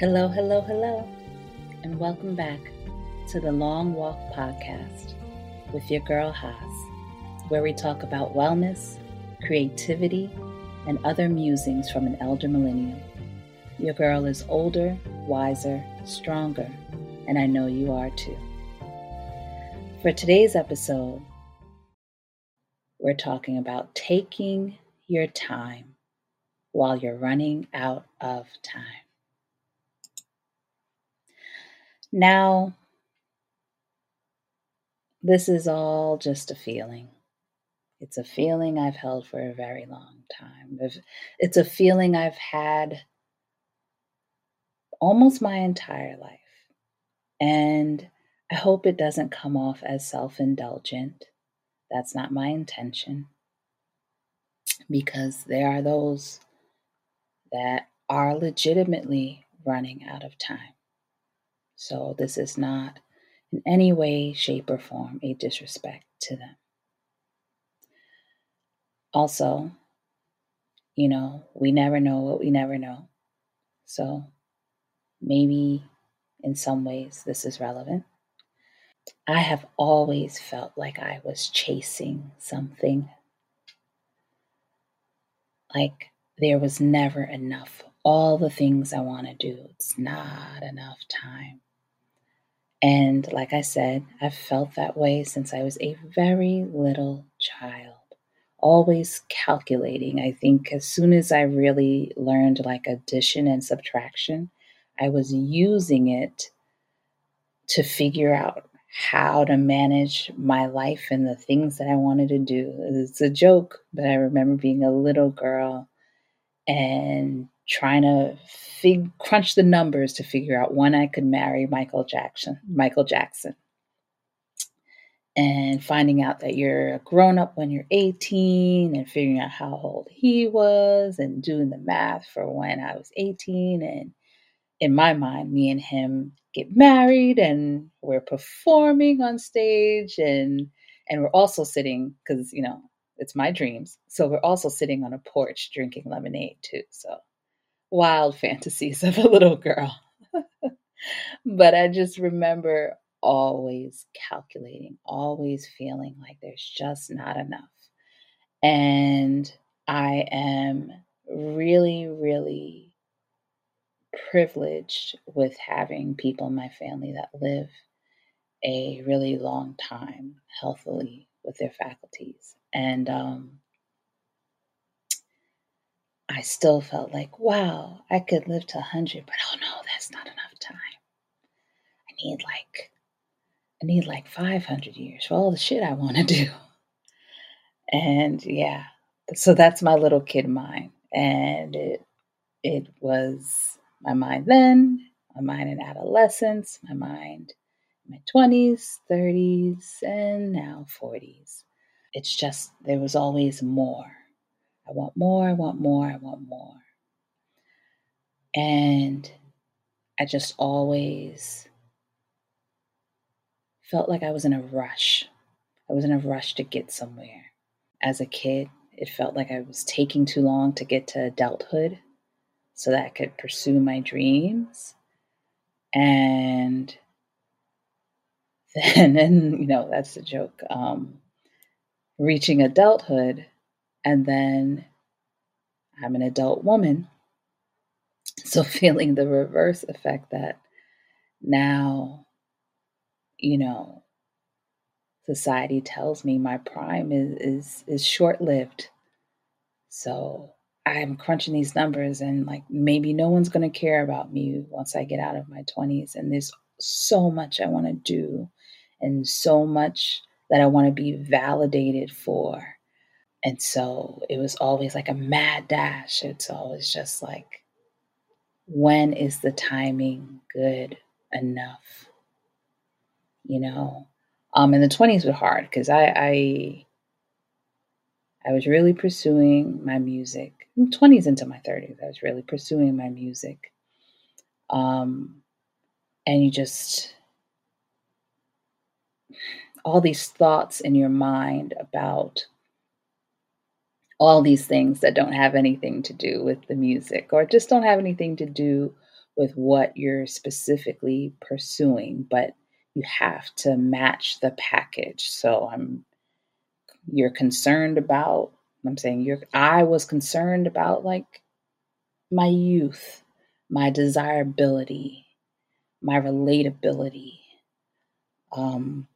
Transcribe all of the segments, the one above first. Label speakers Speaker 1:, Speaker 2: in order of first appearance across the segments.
Speaker 1: Hello, hello, hello, and welcome back to the Long Walk Podcast with your girl Haas, where we talk about wellness, creativity, and other musings from an elder millennial. Your girl is older, wiser, stronger, and I know you are too. For today's episode, we're talking about taking your time while you're running out of time. Now, this is all just a feeling. It's a feeling I've held for a very long time. It's a feeling I've had almost my entire life. And I hope it doesn't come off as self indulgent. That's not my intention. Because there are those that are legitimately running out of time. So this is not in any way, shape, or form a disrespect to them. Also, you know, we never know what we never know. So maybe in some ways this is relevant. I have always felt like I was chasing something. Like there was never enough. All the things I want to do, it's not enough time. And like I said, I've felt that way since I was a very little child, always calculating. I think as soon as I really learned like addition and subtraction, I was using it to figure out how to manage my life and the things that I wanted to do. It's a joke, but I remember being a little girl and trying to fig- crunch the numbers to figure out when I could marry Michael Jackson. Michael Jackson. And finding out that you're a grown up when you're 18 and figuring out how old he was and doing the math for when I was 18. And in my mind, me and him get married and we're performing on stage and and we're also sitting because you know it's my dreams so we're also sitting on a porch drinking lemonade too so wild fantasies of a little girl. but I just remember always calculating, always feeling like there's just not enough. And I am really, really privileged with having people in my family that live a really long time healthily with their faculties. And um, I still felt like, wow, I could live to 100, but oh no, that's not enough time. I need like, I need like 500 years for all the shit I want to do. And yeah, so that's my little kid mind. And it, it was my mind then, my mind in adolescence, my mind in my 20s, 30s, and now 40s. It's just, there was always more I want more, I want more, I want more. And I just always felt like I was in a rush. I was in a rush to get somewhere. As a kid, it felt like I was taking too long to get to adulthood so that I could pursue my dreams. And then, and you know, that's the joke. Um, reaching adulthood, and then I'm an adult woman. So feeling the reverse effect that now, you know, society tells me my prime is is, is short lived. So I'm crunching these numbers and like maybe no one's gonna care about me once I get out of my 20s. And there's so much I want to do and so much that I want to be validated for. And so it was always like a mad dash. It's always just like, when is the timing good enough? You know, um, in the twenties were hard because I, I, I was really pursuing my music. Twenties into my thirties, I was really pursuing my music. Um, and you just all these thoughts in your mind about all these things that don't have anything to do with the music or just don't have anything to do with what you're specifically pursuing, but you have to match the package. So I'm you're concerned about I'm saying you're I was concerned about like my youth, my desirability, my relatability. Um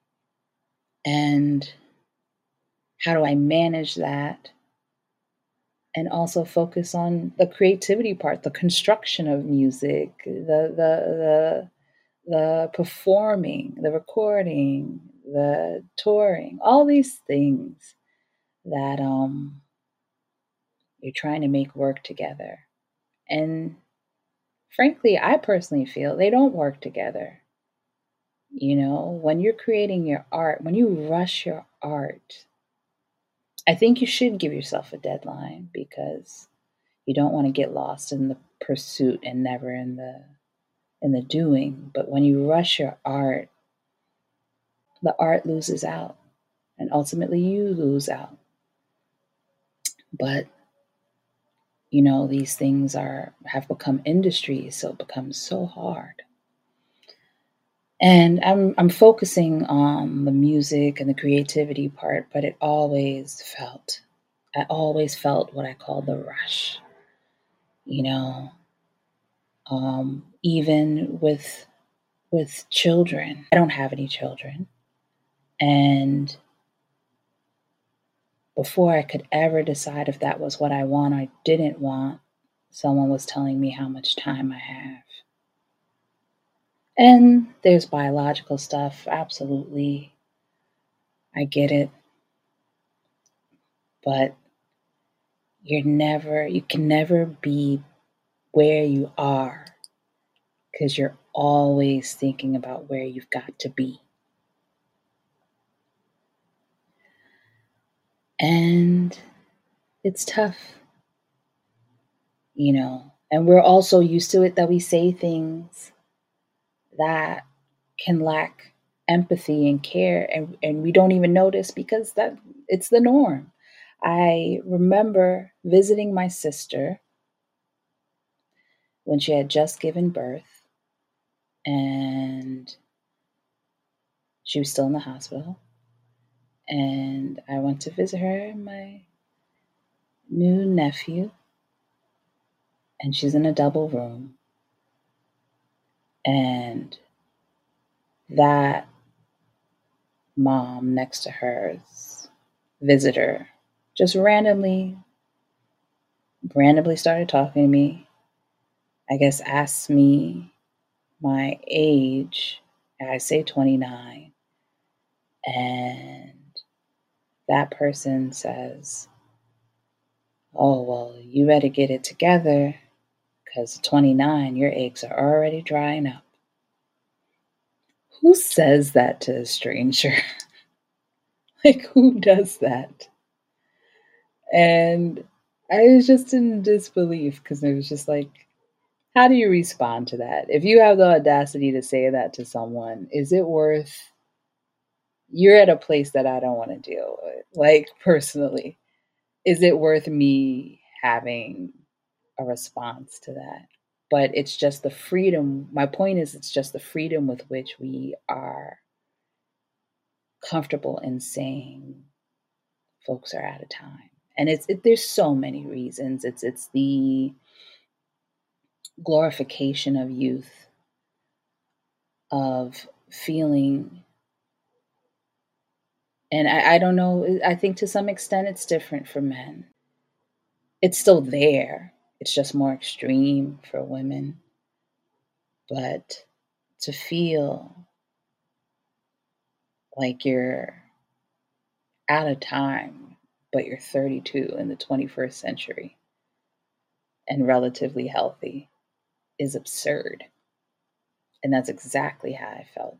Speaker 1: and how do I manage that? And also focus on the creativity part, the construction of music, the the the the performing, the recording, the touring, all these things that um, you're trying to make work together. And frankly, I personally feel they don't work together. You know, when you're creating your art, when you rush your art, I think you should give yourself a deadline because you don't want to get lost in the pursuit and never in the in the doing. But when you rush your art, the art loses out and ultimately you lose out. But you know, these things are have become industries, so it becomes so hard. And I'm I'm focusing on the music and the creativity part, but it always felt I always felt what I call the rush. You know, um, even with with children. I don't have any children. And before I could ever decide if that was what I want or didn't want, someone was telling me how much time I have. And there's biological stuff, absolutely. I get it. But you're never, you can never be where you are because you're always thinking about where you've got to be. And it's tough, you know, and we're also used to it that we say things that can lack empathy and care and, and we don't even notice because that it's the norm. I remember visiting my sister when she had just given birth and she was still in the hospital. And I went to visit her, my new nephew, and she's in a double room. And that mom next to her's visitor just randomly randomly started talking to me. I guess, asked me my age, I say 29, and that person says, Oh, well, you better get it together because 29, your eggs are already drying up. Who says that to a stranger? like, who does that? And I was just in disbelief because it was just like, how do you respond to that? If you have the audacity to say that to someone, is it worth you're at a place that I don't want to deal with. Like personally, is it worth me having a response to that? But it's just the freedom. My point is, it's just the freedom with which we are comfortable in saying folks are out of time. And it's it, there's so many reasons. It's it's the glorification of youth, of feeling. And I, I don't know, I think to some extent it's different for men. It's still there, it's just more extreme for women. But to feel like you're out of time, but you're 32 in the 21st century and relatively healthy is absurd. And that's exactly how I felt.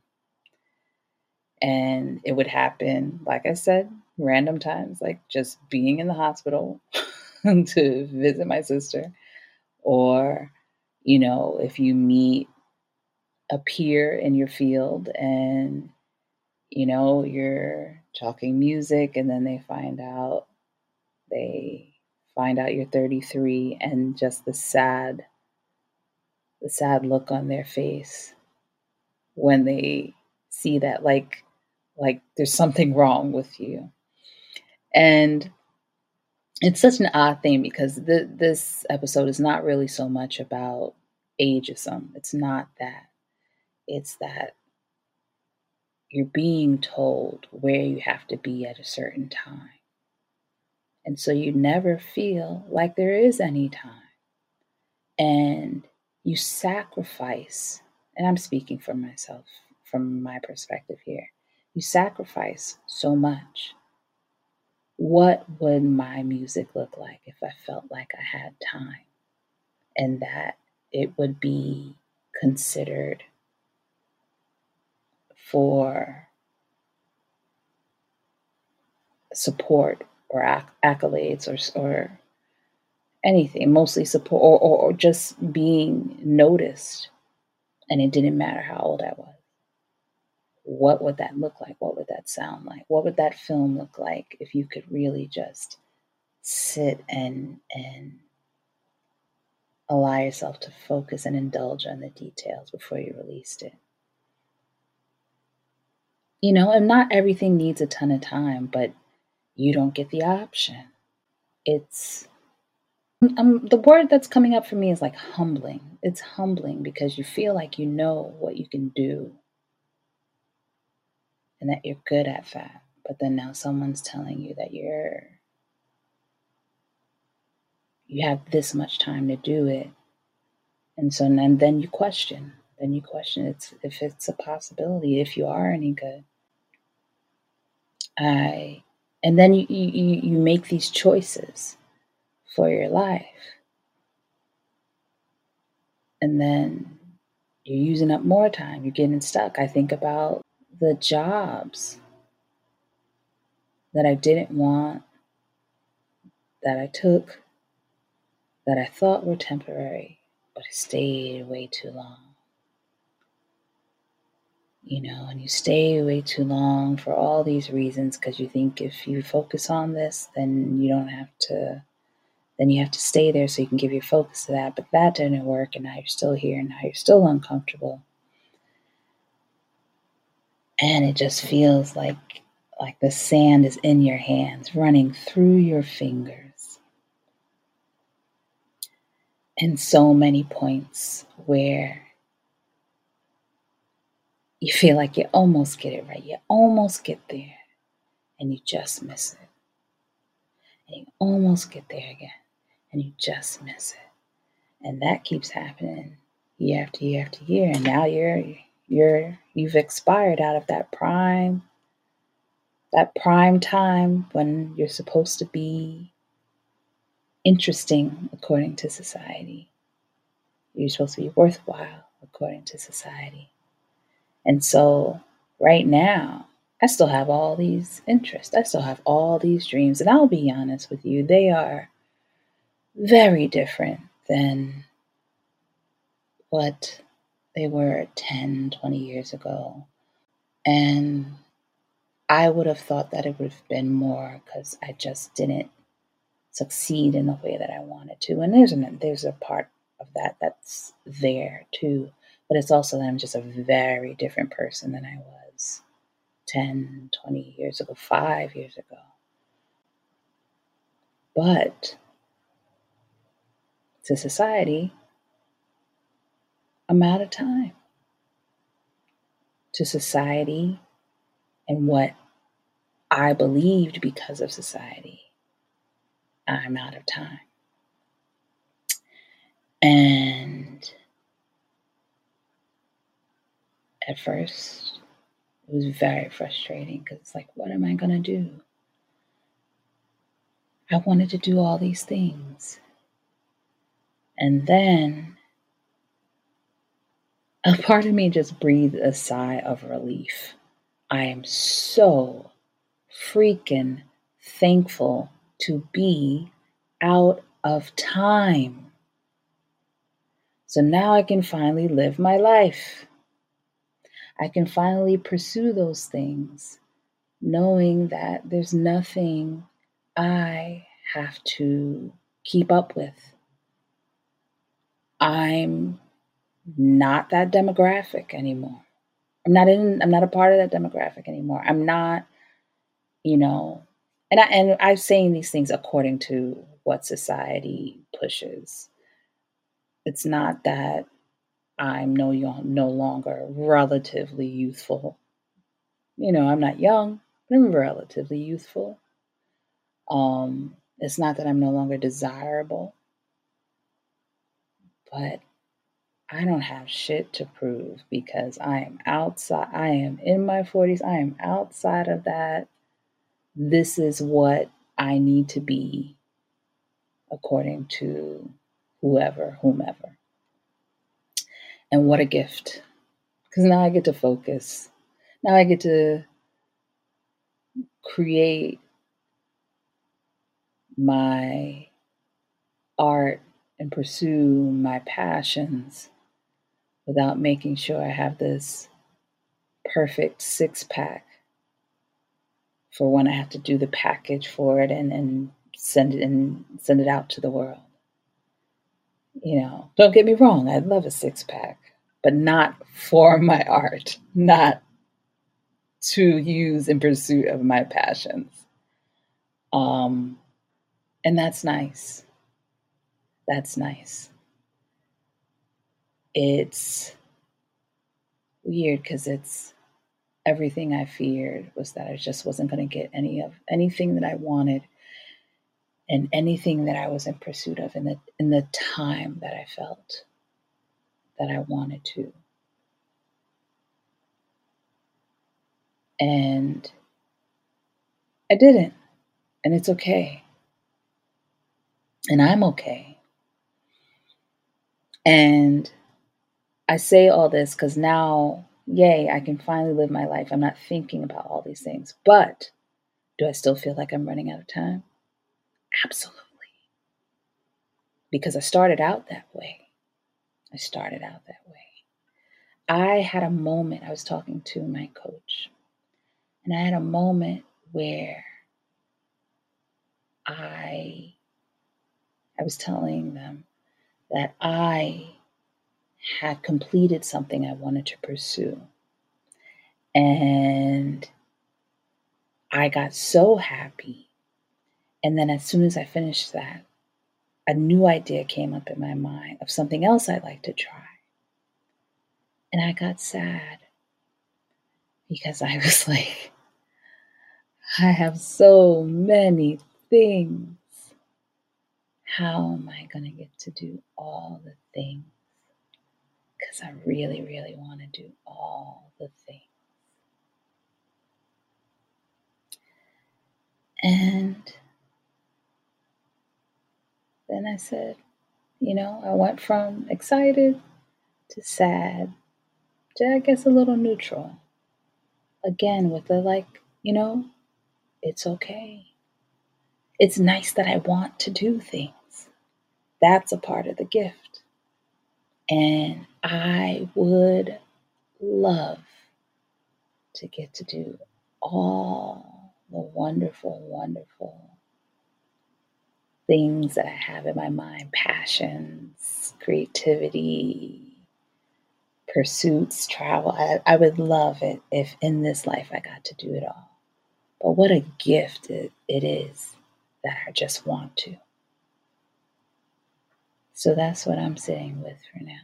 Speaker 1: And it would happen, like I said, random times, like just being in the hospital to visit my sister, or, you know, if you meet a peer in your field and, you know, you're talking music and then they find out, they find out you're 33 and just the sad the sad look on their face when they see that like like there's something wrong with you. And it's such an odd thing because th- this episode is not really so much about ageism. It's not that. It's that you're being told where you have to be at a certain time. And so you never feel like there is any time. And you sacrifice, and I'm speaking for myself from my perspective here, you sacrifice so much. What would my music look like if I felt like I had time and that it would be considered for support or acc- accolades or, or anything, mostly support or, or, or just being noticed. And it didn't matter how old I was. What would that look like? What would that sound like? What would that film look like if you could really just sit and and allow yourself to focus and indulge on the details before you released it? You know, and not everything needs a ton of time, but you don't get the option. It's um, the word that's coming up for me is like humbling. It's humbling because you feel like you know what you can do and that you're good at that. But then now someone's telling you that you're you have this much time to do it. And so and then you question. Then you question it's if it's a possibility, if you are any good. I and then you, you, you make these choices for your life. And then you're using up more time, you're getting stuck. I think about the jobs that I didn't want, that I took, that I thought were temporary, but I stayed way too long you know, and you stay way too long for all these reasons because you think if you focus on this, then you don't have to, then you have to stay there so you can give your focus to that. But that didn't work, and now you're still here, and now you're still uncomfortable. And it just feels like like the sand is in your hands, running through your fingers. And so many points where you feel like you almost get it right. You almost get there and you just miss it. And you almost get there again and you just miss it. And that keeps happening year after year after year. And now you're you're you've expired out of that prime that prime time when you're supposed to be interesting according to society. You're supposed to be worthwhile according to society. And so right now, I still have all these interests. I still have all these dreams. And I'll be honest with you, they are very different than what they were 10, 20 years ago. And I would have thought that it would have been more because I just didn't succeed in the way that I wanted to. And there's an, there's a part of that that's there too but it's also that I'm just a very different person than I was 10, 20 years ago, five years ago. But to society, I'm out of time. To society and what I believed because of society, I'm out of time. And at first. It was very frustrating because it's like, what am I going to do? I wanted to do all these things. And then a part of me just breathed a sigh of relief. I am so freaking thankful to be out of time. So now I can finally live my life. I can finally pursue those things, knowing that there's nothing I have to keep up with. I'm not that demographic anymore. I'm not in I'm not a part of that demographic anymore. I'm not, you know, and I and I'm saying these things according to what society pushes. It's not that I'm no no longer relatively youthful. You know, I'm not young, but I'm relatively youthful. Um, it's not that I'm no longer desirable, but I don't have shit to prove because I am outside. I am in my 40s. I am outside of that. This is what I need to be according to whoever, whomever. And what a gift. Because now I get to focus. Now I get to create my art and pursue my passions without making sure I have this perfect six pack for when I have to do the package for it and, and send it and send it out to the world. You know, don't get me wrong, I'd love a six pack, but not for my art, not to use in pursuit of my passions. Um, and that's nice. That's nice. It's weird because it's everything I feared was that I just wasn't going to get any of anything that I wanted and anything that I was in pursuit of in the in the time that I felt that I wanted to. And I didn't. And it's okay. And I'm okay. And I say all this because now, yay, I can finally live my life. I'm not thinking about all these things. But do I still feel like I'm running out of time? Absolutely. Because I started out that way. I started out that way. I had a moment, I was talking to my coach, and I had a moment where I I was telling them that I had completed something I wanted to pursue. And I got so happy. And then as soon as I finished that, a new idea came up in my mind of something else I'd like to try. And I got sad because I was like, I have so many things. How am I going to get to do all the things? Because I really, really want to do all the things. And then I said, you know, I went from excited to sad to, I guess, a little neutral. Again, with the like, you know, it's okay. It's nice that I want to do things. That's a part of the gift. And I would love to get to do all the wonderful, wonderful things that I have in my mind passions, creativity, pursuits, travel. I, I would love it if in this life I got to do it all. But what a gift it, it is that I just want to. So that's what I'm sitting with for now.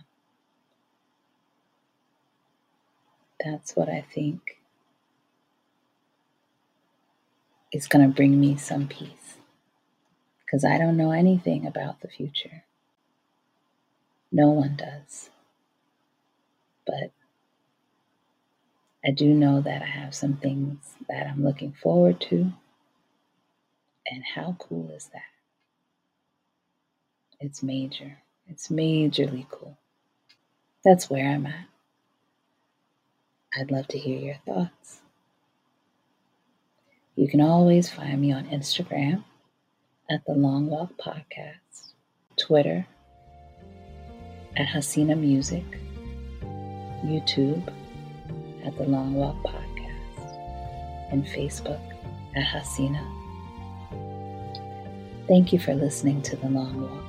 Speaker 1: That's what I think is going to bring me some peace. Because I don't know anything about the future. No one does. But I do know that I have some things that I'm looking forward to. And how cool is that? It's major. It's majorly cool. That's where I'm at. I'd love to hear your thoughts. You can always find me on Instagram at the Long Walk Podcast, Twitter at Hasina Music, YouTube at the Long Walk Podcast, and Facebook at Hasina. Thank you for listening to the Long Walk.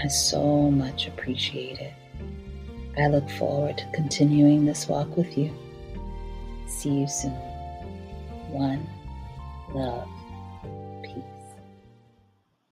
Speaker 1: I so much appreciate it. I look forward to continuing this walk with you. See you soon. One love.